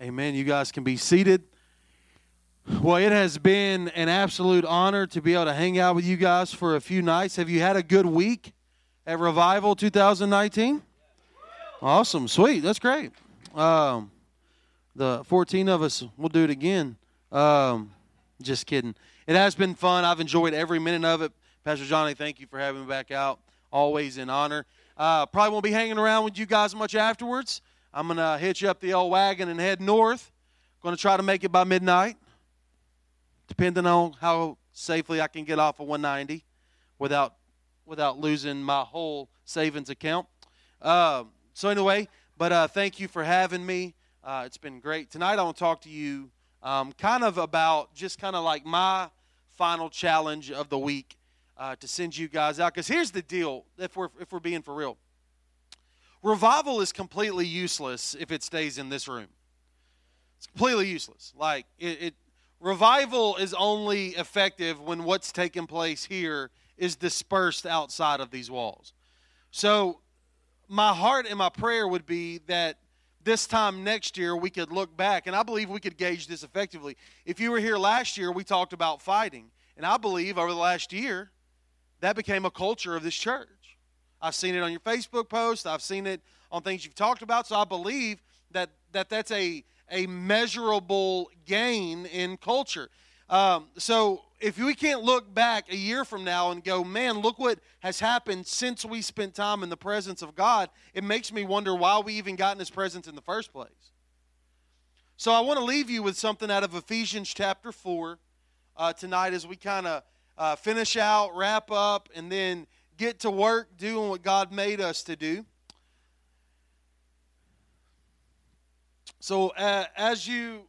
Amen. You guys can be seated. Well, it has been an absolute honor to be able to hang out with you guys for a few nights. Have you had a good week at Revival 2019? Awesome. Sweet. That's great. Um, the 14 of us, we'll do it again. Um, just kidding. It has been fun. I've enjoyed every minute of it. Pastor Johnny, thank you for having me back out. Always an honor. Uh, probably won't be hanging around with you guys much afterwards. I'm going to hitch up the old wagon and head north. Going to try to make it by midnight, depending on how safely I can get off of 190 without without losing my whole savings account. Uh, so anyway, but uh, thank you for having me. Uh, it's been great. Tonight I want to talk to you um, kind of about just kind of like my final challenge of the week uh, to send you guys out. Because here's the deal: if we're if we're being for real, revival is completely useless if it stays in this room. It's completely useless. Like it, it revival is only effective when what's taking place here is dispersed outside of these walls. So my heart and my prayer would be that this time next year we could look back and I believe we could gauge this effectively. If you were here last year, we talked about fighting. And I believe over the last year, that became a culture of this church. I've seen it on your Facebook post. I've seen it on things you've talked about. So I believe that, that that's a, a measurable gain in culture. Um, so if we can't look back a year from now and go, man, look what has happened since we spent time in the presence of God, it makes me wonder why we even got in His presence in the first place. So I want to leave you with something out of Ephesians chapter 4 uh, tonight as we kind of uh, finish out, wrap up, and then get to work doing what God made us to do. So uh, as you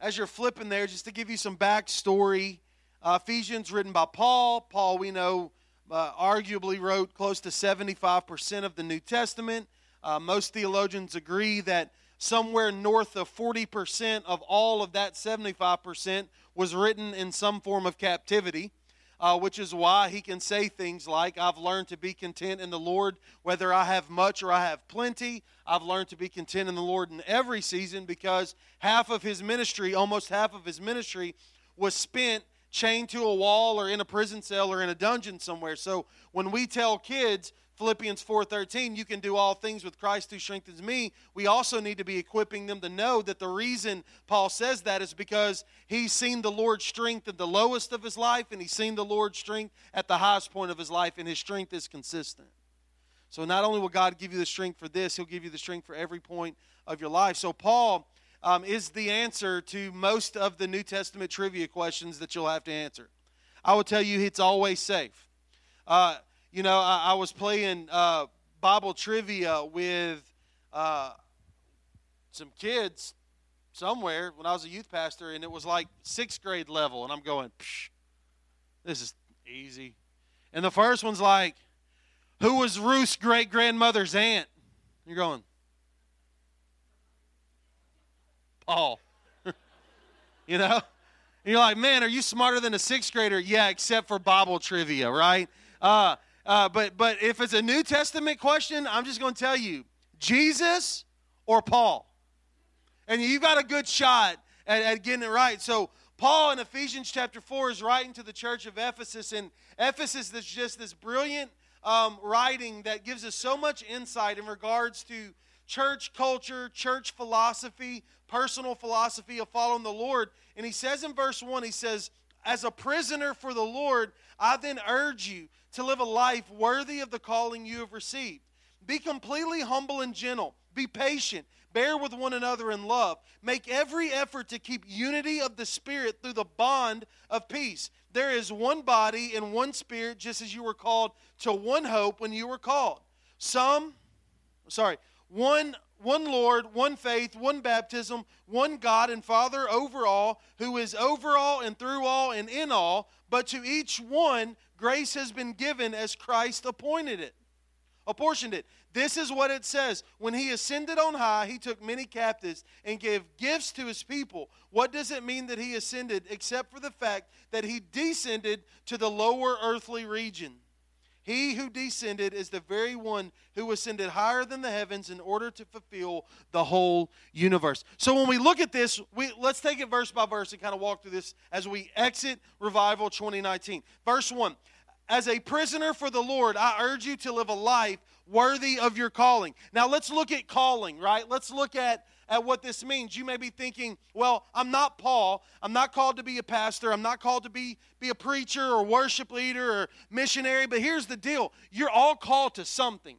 as you're flipping there, just to give you some backstory, uh, Ephesians written by Paul. Paul, we know, uh, arguably wrote close to 75% of the New Testament. Uh, most theologians agree that somewhere north of 40% of all of that 75% was written in some form of captivity uh, which is why he can say things like, I've learned to be content in the Lord, whether I have much or I have plenty. I've learned to be content in the Lord in every season because half of his ministry, almost half of his ministry, was spent chained to a wall or in a prison cell or in a dungeon somewhere. So when we tell kids, Philippians 4:13, you can do all things with Christ who strengthens me. We also need to be equipping them to know that the reason Paul says that is because he's seen the Lord's strength at the lowest of his life and he's seen the Lord's strength at the highest point of his life and his strength is consistent. So not only will God give you the strength for this, he'll give you the strength for every point of your life. So Paul um, is the answer to most of the New Testament trivia questions that you'll have to answer. I will tell you it's always safe. Uh, you know, I, I was playing uh, Bible trivia with uh, some kids somewhere when I was a youth pastor, and it was like sixth grade level, and I'm going, this is easy. And the first one's like, who was Ruth's great grandmother's aunt? You're going, Paul. you know? And you're like, man, are you smarter than a sixth grader? Yeah, except for Bible trivia, right? Uh, uh, but, but if it's a New Testament question, I'm just going to tell you Jesus or Paul. And you've got a good shot at, at getting it right. So, Paul in Ephesians chapter 4 is writing to the church of Ephesus. And Ephesus is just this brilliant um, writing that gives us so much insight in regards to church culture, church philosophy, personal philosophy of following the Lord. And he says in verse 1, he says, As a prisoner for the Lord, I then urge you to live a life worthy of the calling you have received. Be completely humble and gentle. Be patient. Bear with one another in love. Make every effort to keep unity of the Spirit through the bond of peace. There is one body and one Spirit, just as you were called to one hope when you were called. Some, sorry, one one Lord, one faith, one baptism, one God and Father over all, who is over all and through all and in all, but to each one grace has been given as Christ appointed it, apportioned it. This is what it says. When he ascended on high, he took many captives and gave gifts to his people. What does it mean that he ascended except for the fact that he descended to the lower earthly region? He who descended is the very one who ascended higher than the heavens in order to fulfill the whole universe. So when we look at this, we, let's take it verse by verse and kind of walk through this as we exit Revival 2019. Verse 1 As a prisoner for the Lord, I urge you to live a life worthy of your calling. Now let's look at calling, right? Let's look at at what this means. You may be thinking, well, I'm not Paul. I'm not called to be a pastor. I'm not called to be, be a preacher or worship leader or missionary. But here's the deal you're all called to something,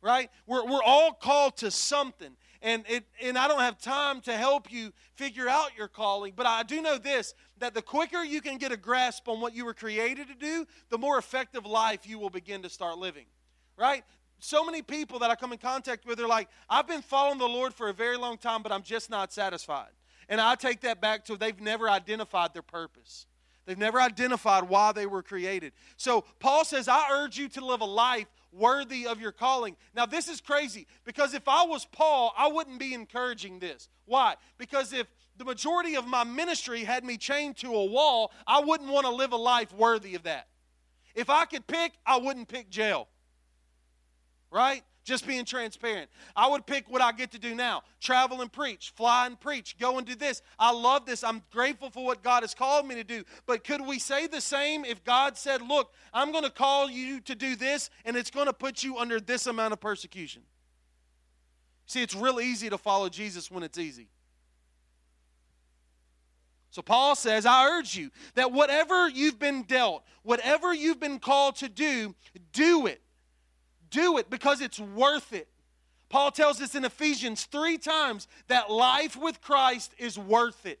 right? We're, we're all called to something. And, it, and I don't have time to help you figure out your calling, but I do know this that the quicker you can get a grasp on what you were created to do, the more effective life you will begin to start living right? so many people that I come in contact with are like, I've been following the Lord for a very long time, but I'm just not satisfied. And I take that back to they've never identified their purpose. They've never identified why they were created. So Paul says, I urge you to live a life worthy of your calling. Now, this is crazy because if I was Paul, I wouldn't be encouraging this. Why? Because if the majority of my ministry had me chained to a wall, I wouldn't want to live a life worthy of that. If I could pick, I wouldn't pick jail right? Just being transparent. I would pick what I get to do now travel and preach, fly and preach, go and do this. I love this. I'm grateful for what God has called me to do. But could we say the same if God said, Look, I'm going to call you to do this, and it's going to put you under this amount of persecution? See, it's real easy to follow Jesus when it's easy. So Paul says, I urge you that whatever you've been dealt, whatever you've been called to do, do it do it because it's worth it. Paul tells us in Ephesians three times that life with Christ is worth it.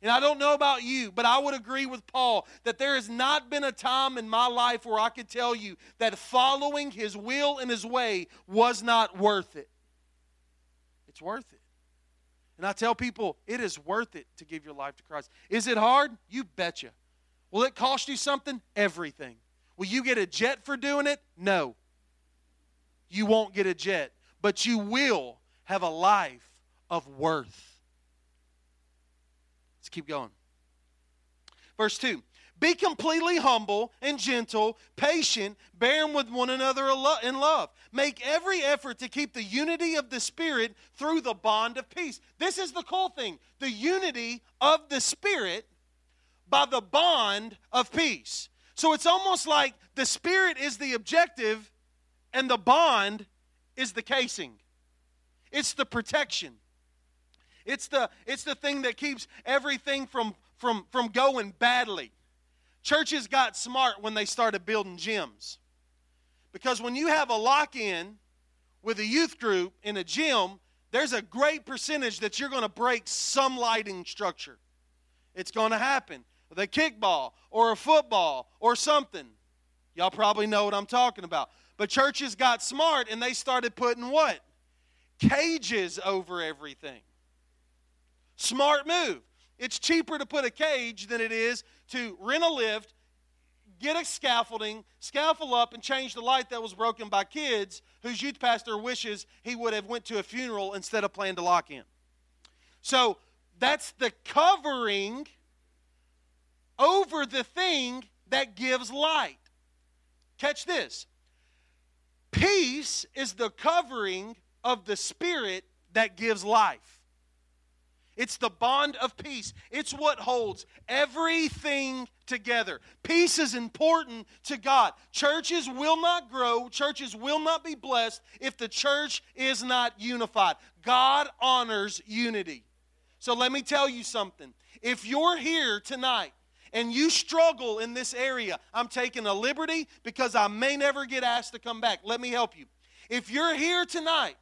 And I don't know about you, but I would agree with Paul that there has not been a time in my life where I could tell you that following his will and his way was not worth it. It's worth it. And I tell people, it is worth it to give your life to Christ. Is it hard? You betcha. Will it cost you something? Everything. Will you get a jet for doing it? No you won't get a jet, but you will have a life of worth. Let's keep going. Verse 2 Be completely humble and gentle, patient, bearing with one another in love. Make every effort to keep the unity of the Spirit through the bond of peace. This is the cool thing the unity of the Spirit by the bond of peace. So it's almost like the Spirit is the objective and the bond is the casing, it's the protection. It's the, it's the thing that keeps everything from, from, from going badly. Churches got smart when they started building gyms. Because when you have a lock in with a youth group in a gym, there's a great percentage that you're going to break some lighting structure. It's going to happen with a kickball or a football or something. Y'all probably know what I'm talking about. But churches got smart and they started putting what? Cages over everything. Smart move. It's cheaper to put a cage than it is to rent a lift, get a scaffolding, scaffold up, and change the light that was broken by kids whose youth pastor wishes he would have went to a funeral instead of planning to lock in. So that's the covering over the thing that gives light. Catch this. Peace is the covering of the Spirit that gives life. It's the bond of peace. It's what holds everything together. Peace is important to God. Churches will not grow, churches will not be blessed if the church is not unified. God honors unity. So let me tell you something. If you're here tonight and you struggle in this area, I'm taking a liberty because I may never get asked to come back. Let me help you. If you're here tonight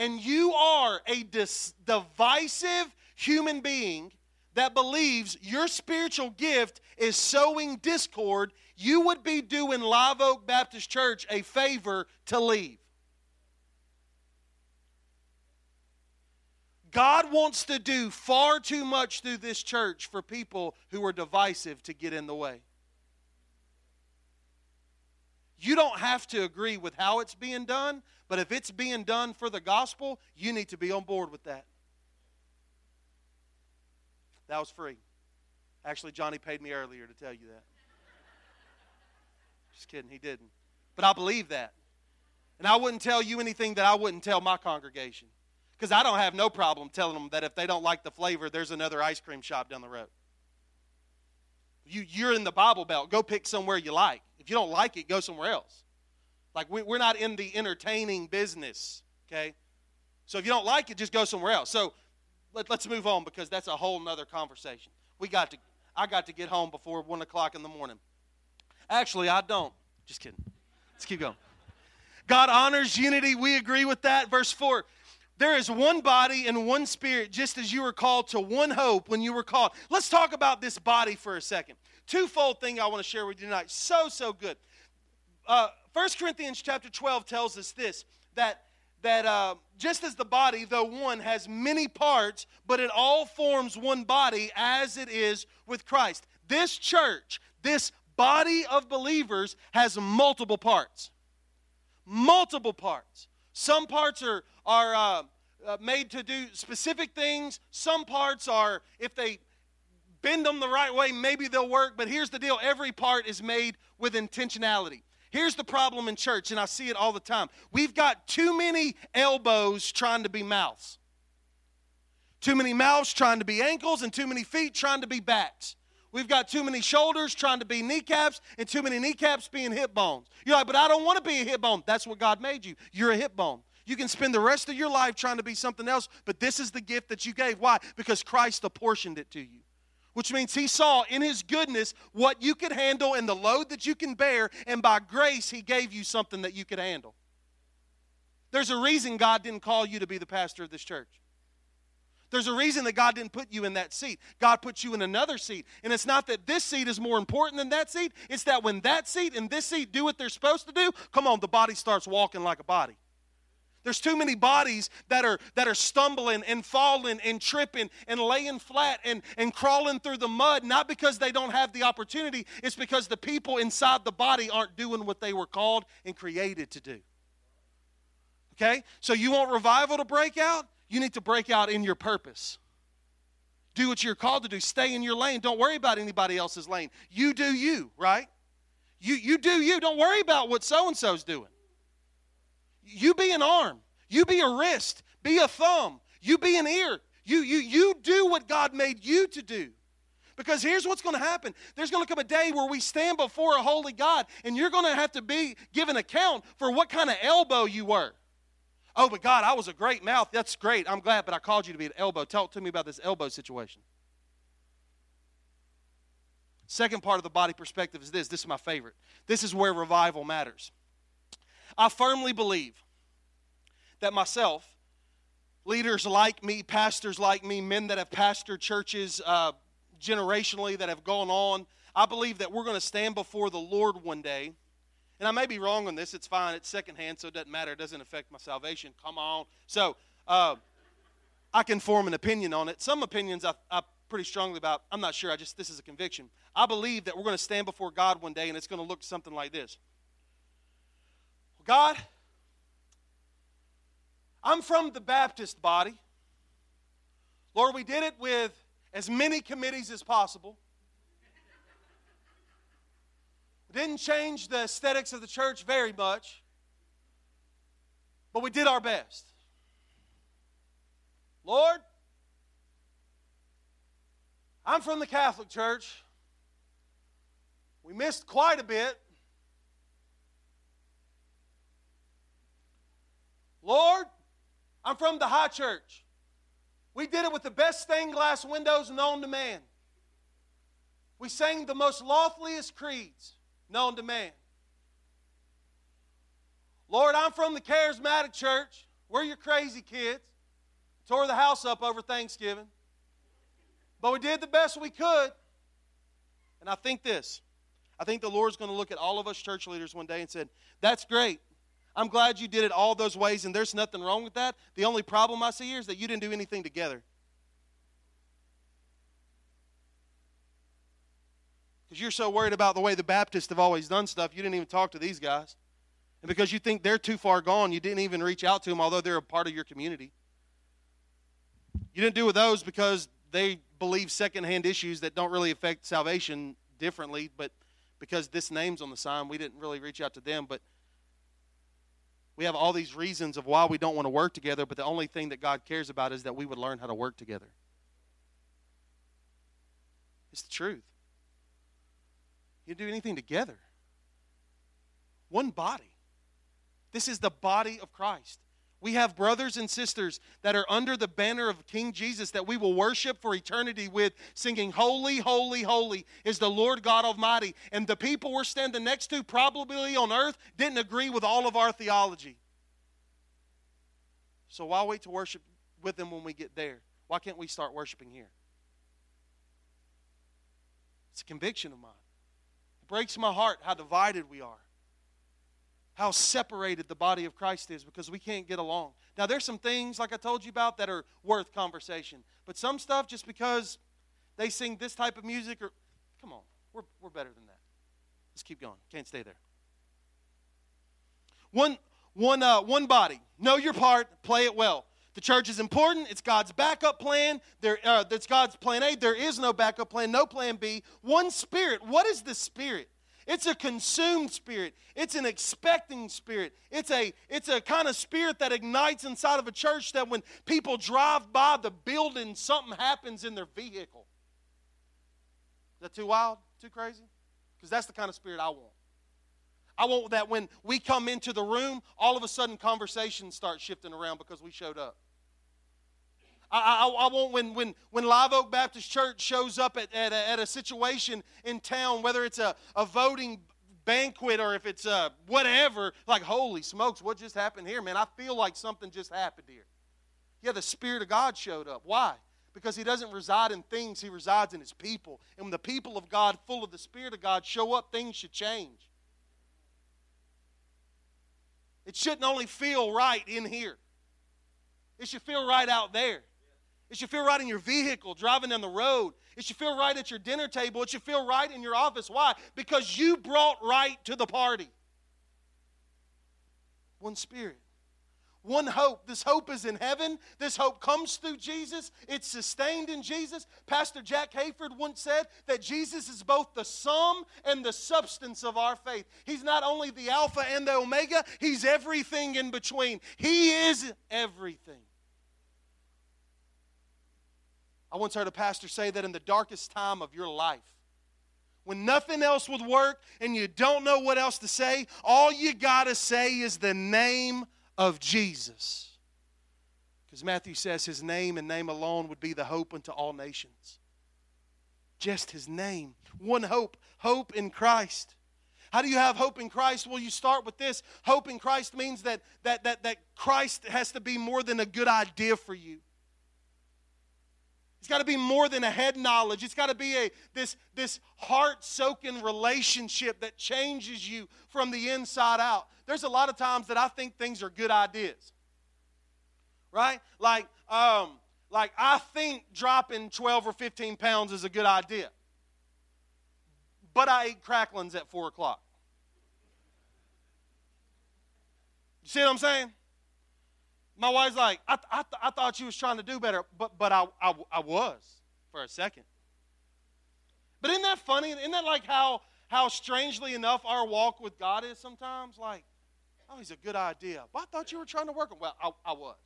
and you are a dis- divisive human being that believes your spiritual gift is sowing discord, you would be doing Live Oak Baptist Church a favor to leave. God wants to do far too much through this church for people who are divisive to get in the way. You don't have to agree with how it's being done, but if it's being done for the gospel, you need to be on board with that. That was free. Actually, Johnny paid me earlier to tell you that. Just kidding, he didn't. But I believe that. And I wouldn't tell you anything that I wouldn't tell my congregation. Because I don't have no problem telling them that if they don't like the flavor, there's another ice cream shop down the road. You, you're in the Bible Belt. Go pick somewhere you like. If you don't like it, go somewhere else. Like, we, we're not in the entertaining business, okay? So if you don't like it, just go somewhere else. So let, us move on because that's a whole nother conversation. We got to, I got to get home before 1 o'clock in the morning. Actually, I don't. Just kidding. Let's keep going. God honors unity. We agree with that. Verse 4 there is one body and one spirit, just as you were called to one hope when you were called. Let's talk about this body for a second. Twofold thing I want to share with you tonight. So, so good. Uh, 1 Corinthians chapter 12 tells us this that, that uh, just as the body, though one, has many parts, but it all forms one body as it is with Christ. This church, this body of believers, has multiple parts. Multiple parts. Some parts are, are uh, uh, made to do specific things. Some parts are, if they bend them the right way, maybe they'll work. But here's the deal every part is made with intentionality. Here's the problem in church, and I see it all the time. We've got too many elbows trying to be mouths, too many mouths trying to be ankles, and too many feet trying to be backs. We've got too many shoulders trying to be kneecaps and too many kneecaps being hip bones. You're like, but I don't want to be a hip bone. That's what God made you. You're a hip bone. You can spend the rest of your life trying to be something else, but this is the gift that you gave. Why? Because Christ apportioned it to you. Which means he saw in his goodness what you could handle and the load that you can bear, and by grace, he gave you something that you could handle. There's a reason God didn't call you to be the pastor of this church. There's a reason that God didn't put you in that seat. God put you in another seat. And it's not that this seat is more important than that seat, it's that when that seat and this seat do what they're supposed to do, come on, the body starts walking like a body. There's too many bodies that are that are stumbling and falling and tripping and laying flat and, and crawling through the mud, not because they don't have the opportunity, it's because the people inside the body aren't doing what they were called and created to do. Okay? So you want revival to break out? You need to break out in your purpose. Do what you're called to do. Stay in your lane. Don't worry about anybody else's lane. You do you, right? You, you do you. Don't worry about what so and so's doing. You be an arm. You be a wrist. Be a thumb. You be an ear. You, you, you do what God made you to do. Because here's what's going to happen. There's going to come a day where we stand before a holy God, and you're going to have to be given account for what kind of elbow you were. Oh, but God, I was a great mouth. That's great. I'm glad, but I called you to be an elbow. Talk to me about this elbow situation. Second part of the body perspective is this. This is my favorite. This is where revival matters. I firmly believe that myself, leaders like me, pastors like me, men that have pastored churches uh, generationally that have gone on, I believe that we're going to stand before the Lord one day and I may be wrong on this. It's fine. It's secondhand, so it doesn't matter. It doesn't affect my salvation. Come on. So uh, I can form an opinion on it. Some opinions I, I pretty strongly about. I'm not sure. I just this is a conviction. I believe that we're going to stand before God one day, and it's going to look something like this. God, I'm from the Baptist body. Lord, we did it with as many committees as possible. Didn't change the aesthetics of the church very much, but we did our best. Lord, I'm from the Catholic Church. We missed quite a bit. Lord, I'm from the High Church. We did it with the best stained glass windows known to man. We sang the most loftiest creeds known to man. Lord, I'm from the charismatic church. We're your crazy kids. Tore the house up over Thanksgiving. But we did the best we could. And I think this I think the Lord's going to look at all of us church leaders one day and said, That's great. I'm glad you did it all those ways, and there's nothing wrong with that. The only problem I see here is that you didn't do anything together. Because you're so worried about the way the Baptists have always done stuff, you didn't even talk to these guys. And because you think they're too far gone, you didn't even reach out to them, although they're a part of your community. You didn't do with those because they believe secondhand issues that don't really affect salvation differently, but because this name's on the sign, we didn't really reach out to them, but we have all these reasons of why we don't want to work together, but the only thing that God cares about is that we would learn how to work together. It's the truth. You do anything together. One body. This is the body of Christ. We have brothers and sisters that are under the banner of King Jesus that we will worship for eternity with, singing, Holy, holy, holy is the Lord God Almighty. And the people we're standing next to, probably on earth, didn't agree with all of our theology. So why wait to worship with them when we get there? Why can't we start worshiping here? It's a conviction of mine. It breaks my heart how divided we are how separated the body of Christ is because we can't get along. Now, there's some things, like I told you about, that are worth conversation. But some stuff, just because they sing this type of music, or come on, we're, we're better than that. Let's keep going. Can't stay there. One, one, uh, one body. Know your part, play it well. The church is important. It's God's backup plan. There, uh, it's God's plan A. There is no backup plan, no plan B. One spirit. What is the spirit? It's a consumed spirit. It's an expecting spirit. It's a, it's a kind of spirit that ignites inside of a church that when people drive by the building, something happens in their vehicle. Is that too wild? Too crazy? Because that's the kind of spirit I want. I want that when we come into the room, all of a sudden conversations start shifting around because we showed up. I, I, I, want when, when, when Live Oak Baptist Church shows up at, at, a, at a situation in town, whether it's a, a voting banquet or if it's a whatever, like, holy smokes, what just happened here, man? I feel like something just happened here. Yeah, the Spirit of God showed up. Why? Because He doesn't reside in things, He resides in His people. And when the people of God, full of the Spirit of God, show up, things should change. It shouldn't only feel right in here, it should feel right out there. It should feel right in your vehicle, driving down the road. It should feel right at your dinner table. It should feel right in your office. Why? Because you brought right to the party. One spirit. One hope. This hope is in heaven. This hope comes through Jesus. It's sustained in Jesus. Pastor Jack Hayford once said that Jesus is both the sum and the substance of our faith. He's not only the Alpha and the Omega, He's everything in between. He is everything. I once heard a pastor say that in the darkest time of your life, when nothing else would work and you don't know what else to say, all you got to say is the name of Jesus. Because Matthew says his name and name alone would be the hope unto all nations. Just his name. One hope, hope in Christ. How do you have hope in Christ? Well, you start with this. Hope in Christ means that, that, that, that Christ has to be more than a good idea for you. It's got to be more than a head knowledge. It's got to be a this this heart-soaking relationship that changes you from the inside out. There's a lot of times that I think things are good ideas. Right? Like um like I think dropping 12 or 15 pounds is a good idea. But I ate cracklings at 4 o'clock. You see what I'm saying? My wife's like, I, I, I thought you was trying to do better, but, but I, I, I was for a second. But isn't that funny? Isn't that like how, how strangely enough our walk with God is sometimes? Like, oh, he's a good idea. But I thought you were trying to work him. Well, I, I was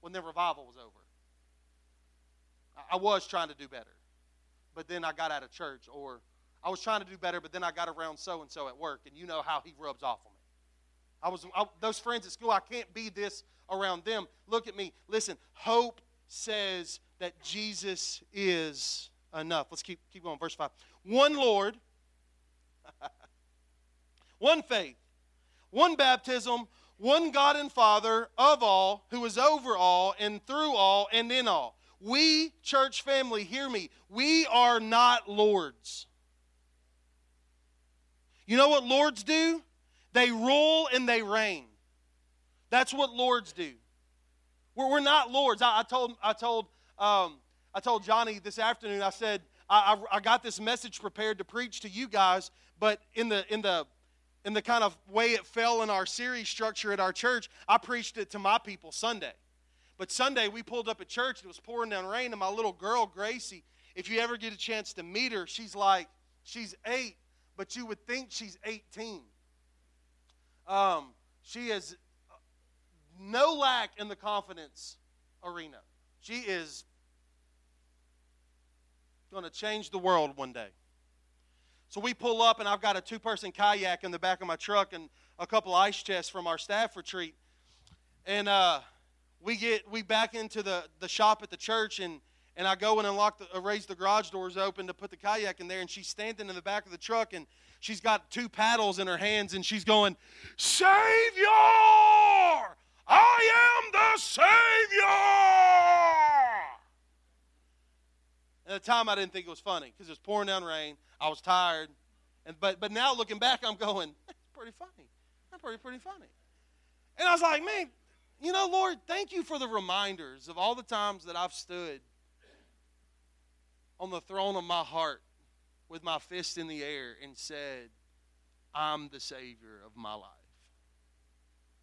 when the revival was over. I, I was trying to do better. But then I got out of church, or I was trying to do better, but then I got around so and so at work, and you know how he rubs off on. I was I, those friends at school. I can't be this around them. Look at me. Listen, hope says that Jesus is enough. Let's keep, keep going. Verse 5. One Lord, one faith, one baptism, one God and Father of all, who is over all and through all and in all. We, church family, hear me. We are not lords. You know what lords do? They rule and they reign. That's what lords do. We're, we're not lords. I, I told, I, told, um, I told Johnny this afternoon, I said, I, I, I got this message prepared to preach to you guys, but in the, in the, in the kind of way it fell in our series structure at our church, I preached it to my people Sunday. But Sunday we pulled up at church, it was pouring down rain, and my little girl, Gracie, if you ever get a chance to meet her, she's like, she's eight, but you would think she's 18. Um, she is no lack in the confidence arena. She is going to change the world one day. So we pull up, and I've got a two person kayak in the back of my truck and a couple ice chests from our staff retreat. And uh, we get we back into the, the shop at the church, and, and I go and unlock the, uh, raise the garage doors open to put the kayak in there, and she's standing in the back of the truck, and she's got two paddles in her hands, and she's going, Savior! I am the Savior! At the time, I didn't think it was funny because it was pouring down rain. I was tired. And, but, but now looking back, I'm going, that's pretty funny. That's pretty, pretty funny. And I was like, man, you know, Lord, thank you for the reminders of all the times that I've stood on the throne of my heart with my fist in the air and said, I'm the Savior of my life.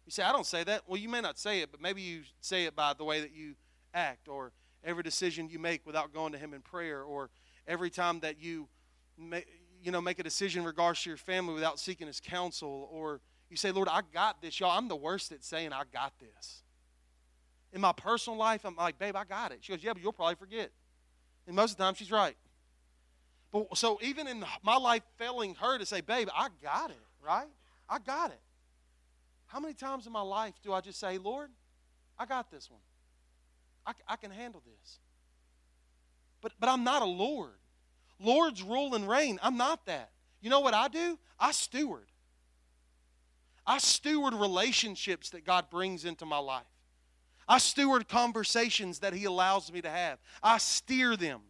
You say, I don't say that. Well, you may not say it, but maybe you say it by the way that you act or every decision you make without going to Him in prayer, or every time that you, make, you know, make a decision in regards to your family without seeking His counsel, or you say, Lord, I got this, y'all. I'm the worst at saying I got this. In my personal life, I'm like, babe, I got it. She goes, yeah, but you'll probably forget. And most of the time, she's right. But so even in my life, failing her to say, babe, I got it, right? I got it. How many times in my life do I just say, Lord, I got this one? I, I can handle this. But, but I'm not a Lord. Lord's rule and reign. I'm not that. You know what I do? I steward. I steward relationships that God brings into my life. I steward conversations that He allows me to have. I steer them.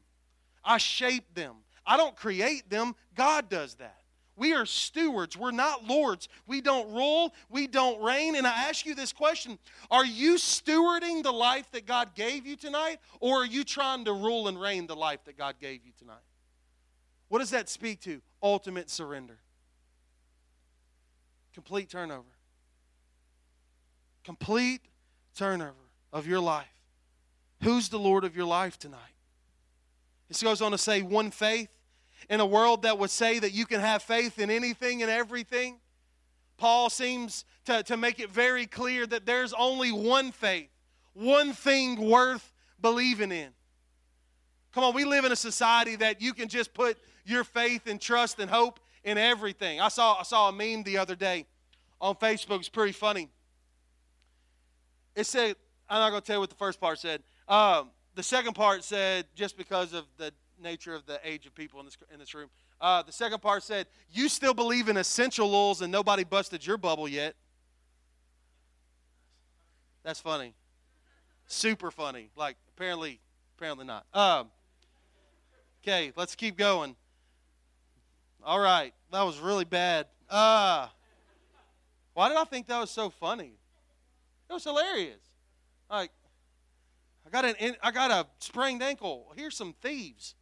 I shape them. I don't create them, God does that. We are stewards. We're not lords. We don't rule. We don't reign. And I ask you this question Are you stewarding the life that God gave you tonight, or are you trying to rule and reign the life that God gave you tonight? What does that speak to? Ultimate surrender, complete turnover. Complete turnover of your life. Who's the Lord of your life tonight? This goes on to say one faith in a world that would say that you can have faith in anything and everything, Paul seems to, to make it very clear that there's only one faith, one thing worth believing in. Come on, we live in a society that you can just put your faith and trust and hope in everything. I saw, I saw a meme the other day on Facebook. It's pretty funny. It said, I'm not going to tell you what the first part said. Um, the second part said, just because of the nature of the age of people in this, in this room. Uh, the second part said, You still believe in essential oils and nobody busted your bubble yet. That's funny. Super funny. Like, apparently, apparently not. Um, okay, let's keep going. All right, that was really bad. Uh, why did I think that was so funny? It was hilarious. Like, got an I got a sprained ankle. Here's some thieves.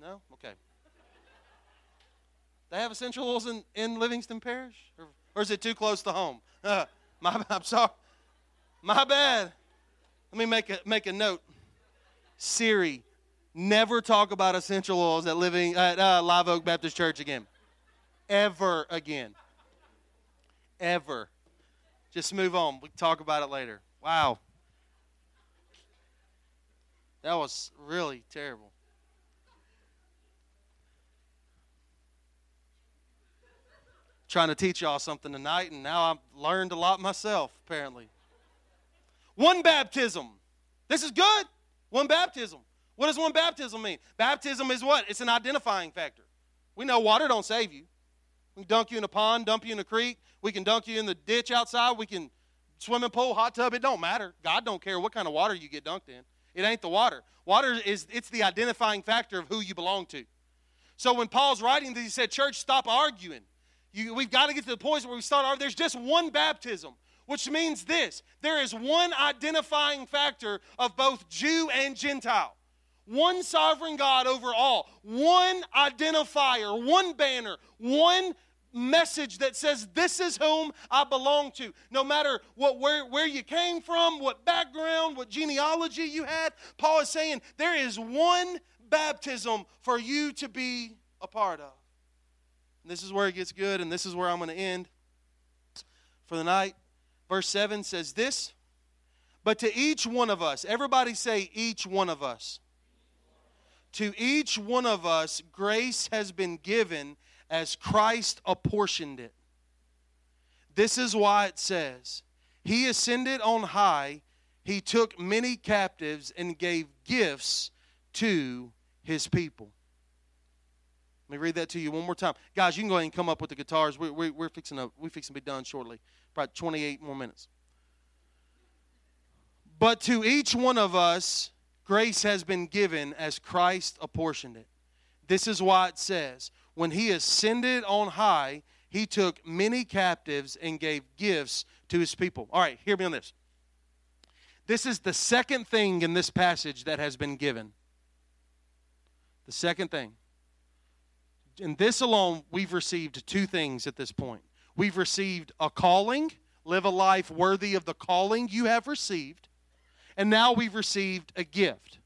No? Okay. They have essential oils in, in Livingston Parish? Or, or is it too close to home? Uh, my, I'm sorry. My bad. Let me make a, make a note. Siri, never talk about essential oils at living at uh, Live Oak Baptist Church again. Ever again. Ever. Just move on. We can talk about it later. Wow. That was really terrible. trying to teach y'all something tonight, and now I've learned a lot myself, apparently. One baptism. This is good. One baptism. What does one baptism mean? Baptism is what? It's an identifying factor. We know water don't save you. We can dunk you in a pond, dump you in a creek. We can dunk you in the ditch outside. We can swimming pool, hot tub. It don't matter. God don't care what kind of water you get dunked in. It ain't the water. Water is it's the identifying factor of who you belong to. So when Paul's writing this, he said, "Church, stop arguing. You, we've got to get to the point where we start our, there's just one baptism, which means this there is one identifying factor of both Jew and Gentile. One sovereign God over all, one identifier, one banner, one message that says this is whom I belong to. No matter what where, where you came from, what background, what genealogy you had, Paul is saying there is one baptism for you to be a part of. This is where it gets good, and this is where I'm going to end for the night. Verse 7 says this But to each one of us, everybody say, each one of us. To each one of us, grace has been given as Christ apportioned it. This is why it says, He ascended on high, He took many captives and gave gifts to His people. Let me read that to you one more time. Guys, you can go ahead and come up with the guitars. We're, we're, we're fixing, to, we're fixing to be done shortly, about 28 more minutes. But to each one of us, grace has been given as Christ apportioned it. This is why it says, when he ascended on high, he took many captives and gave gifts to his people. All right, hear me on this. This is the second thing in this passage that has been given. The second thing. In this alone, we've received two things at this point. We've received a calling, live a life worthy of the calling you have received, and now we've received a gift.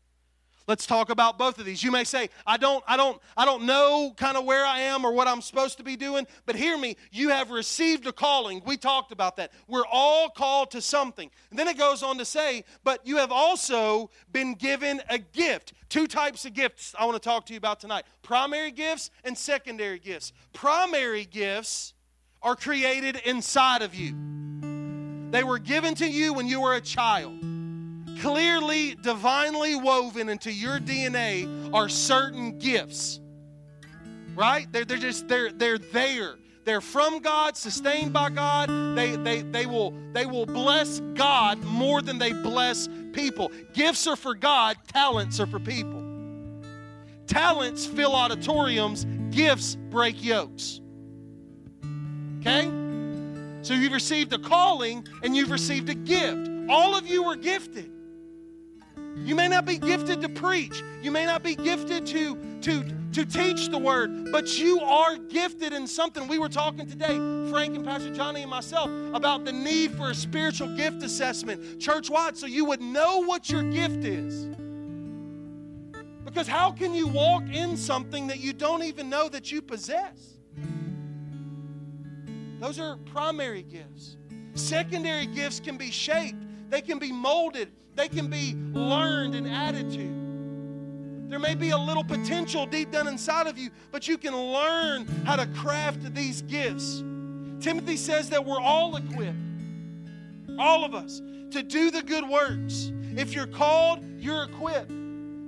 Let's talk about both of these. You may say, I don't, I don't, I don't know kind of where I am or what I'm supposed to be doing, but hear me, you have received a calling. We talked about that. We're all called to something. And then it goes on to say, but you have also been given a gift. Two types of gifts I want to talk to you about tonight primary gifts and secondary gifts. Primary gifts are created inside of you, they were given to you when you were a child clearly, divinely woven into your DNA are certain gifts. Right? They're, they're just, they're, they're there. They're from God, sustained by God. They, they, they, will, they will bless God more than they bless people. Gifts are for God, talents are for people. Talents fill auditoriums, gifts break yokes. Okay? So you've received a calling and you've received a gift. All of you were gifted. You may not be gifted to preach. You may not be gifted to, to, to teach the word, but you are gifted in something. We were talking today, Frank and Pastor Johnny and myself, about the need for a spiritual gift assessment church wide so you would know what your gift is. Because how can you walk in something that you don't even know that you possess? Those are primary gifts. Secondary gifts can be shaped, they can be molded, they can be learned and added to. There may be a little potential deep down inside of you, but you can learn how to craft these gifts. Timothy says that we're all equipped, all of us, to do the good works. If you're called, you're equipped.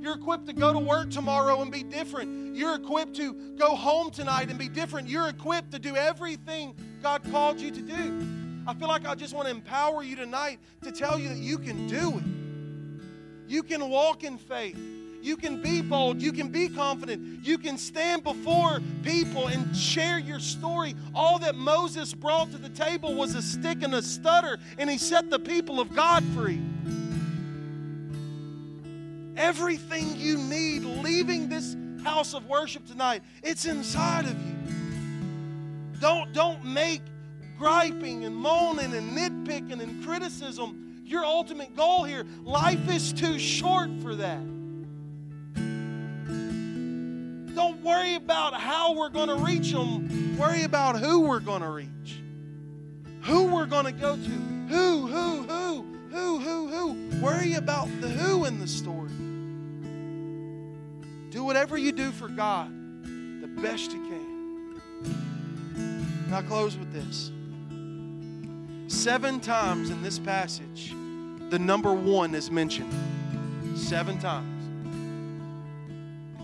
You're equipped to go to work tomorrow and be different. You're equipped to go home tonight and be different. You're equipped to do everything God called you to do. I feel like I just want to empower you tonight to tell you that you can do it. You can walk in faith. You can be bold. You can be confident. You can stand before people and share your story. All that Moses brought to the table was a stick and a stutter, and he set the people of God free. Everything you need leaving this house of worship tonight, it's inside of you. Don't, don't make griping and moaning and nitpicking and criticism your ultimate goal here. Life is too short for that. Don't worry about how we're going to reach them. Worry about who we're going to reach. Who we're going to go to. Who, who, who, who, who, who. Worry about the who in the story. Do whatever you do for God the best you can. And I'll close with this. Seven times in this passage, the number one is mentioned. Seven times.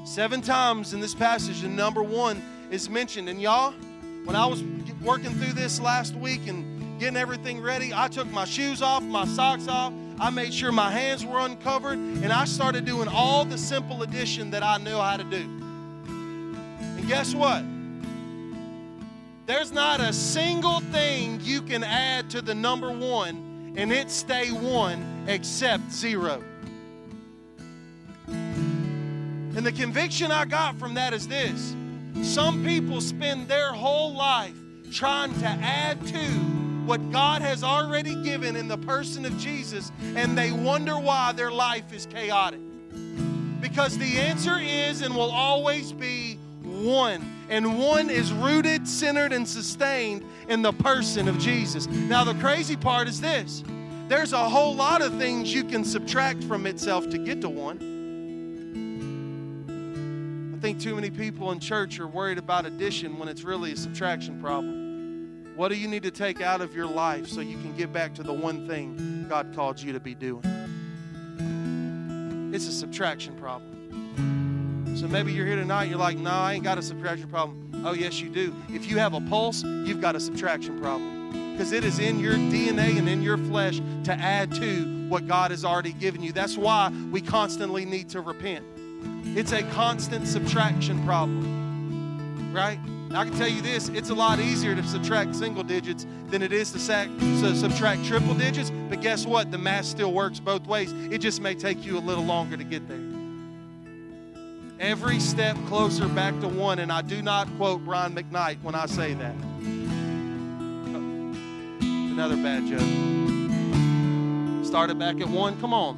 Seven times in this passage, the number one is mentioned. And y'all, when I was working through this last week and getting everything ready, I took my shoes off, my socks off. I made sure my hands were uncovered, and I started doing all the simple addition that I knew how to do. And guess what? There's not a single thing you can add to the number one and it stay one except zero. And the conviction I got from that is this some people spend their whole life trying to add to what God has already given in the person of Jesus, and they wonder why their life is chaotic. Because the answer is and will always be one and one is rooted, centered, and sustained in the person of Jesus. Now, the crazy part is this there's a whole lot of things you can subtract from itself to get to one. I think too many people in church are worried about addition when it's really a subtraction problem. What do you need to take out of your life so you can get back to the one thing God called you to be doing? It's a subtraction problem. So maybe you're here tonight, you're like, no, I ain't got a subtraction problem. Oh, yes, you do. If you have a pulse, you've got a subtraction problem. Because it is in your DNA and in your flesh to add to what God has already given you. That's why we constantly need to repent. It's a constant subtraction problem, right? I can tell you this it's a lot easier to subtract single digits than it is to, sac- to subtract triple digits, but guess what? The math still works both ways. It just may take you a little longer to get there. Every step closer back to one, and I do not quote Brian McKnight when I say that. Another bad joke. Started back at one, come on.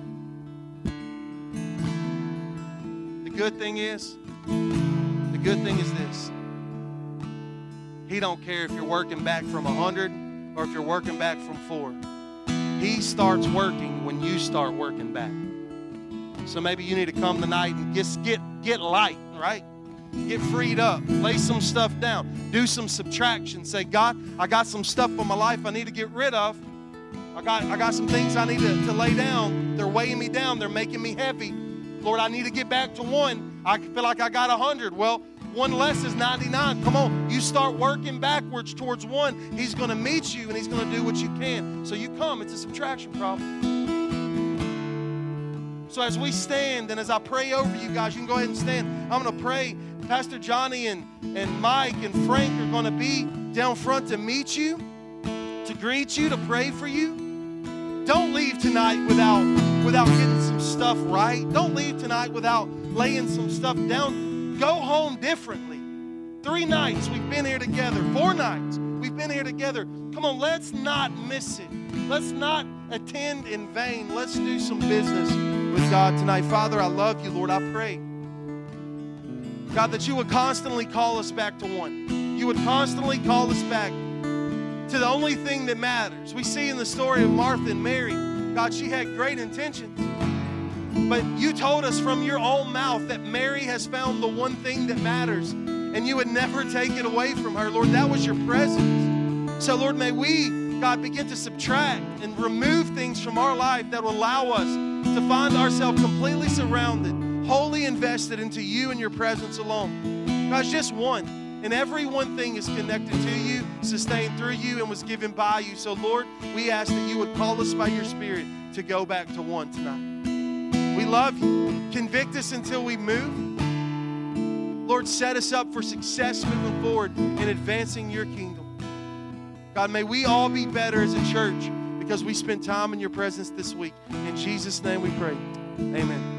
The good thing is, the good thing is this. He don't care if you're working back from a 100 or if you're working back from 4. He starts working when you start working back. So maybe you need to come tonight and just get get light, right? Get freed up. Lay some stuff down. Do some subtraction. Say, God, I got some stuff in my life I need to get rid of. I got, I got some things I need to, to lay down. They're weighing me down. They're making me heavy. Lord, I need to get back to one. I feel like I got a 100. Well, one less is 99. Come on, you start working backwards towards one. He's going to meet you and he's going to do what you can. So you come. It's a subtraction problem. So as we stand and as I pray over you guys, you can go ahead and stand. I'm going to pray. Pastor Johnny and, and Mike and Frank are going to be down front to meet you, to greet you, to pray for you. Don't leave tonight without without getting some stuff right. Don't leave tonight without laying some stuff down. Go home differently. Three nights we've been here together. Four nights we've been here together. Come on, let's not miss it. Let's not attend in vain. Let's do some business with God tonight. Father, I love you, Lord. I pray. God, that you would constantly call us back to one. You would constantly call us back to the only thing that matters. We see in the story of Martha and Mary, God, she had great intentions. But you told us from your own mouth that Mary has found the one thing that matters, and you would never take it away from her. Lord, that was your presence. So, Lord, may we, God, begin to subtract and remove things from our life that will allow us to find ourselves completely surrounded, wholly invested into you and your presence alone. God, just one. And every one thing is connected to you, sustained through you, and was given by you. So, Lord, we ask that you would call us by your Spirit to go back to one tonight. We love you. Convict us until we move. Lord, set us up for success moving forward in advancing your kingdom. God, may we all be better as a church because we spent time in your presence this week. In Jesus' name we pray. Amen.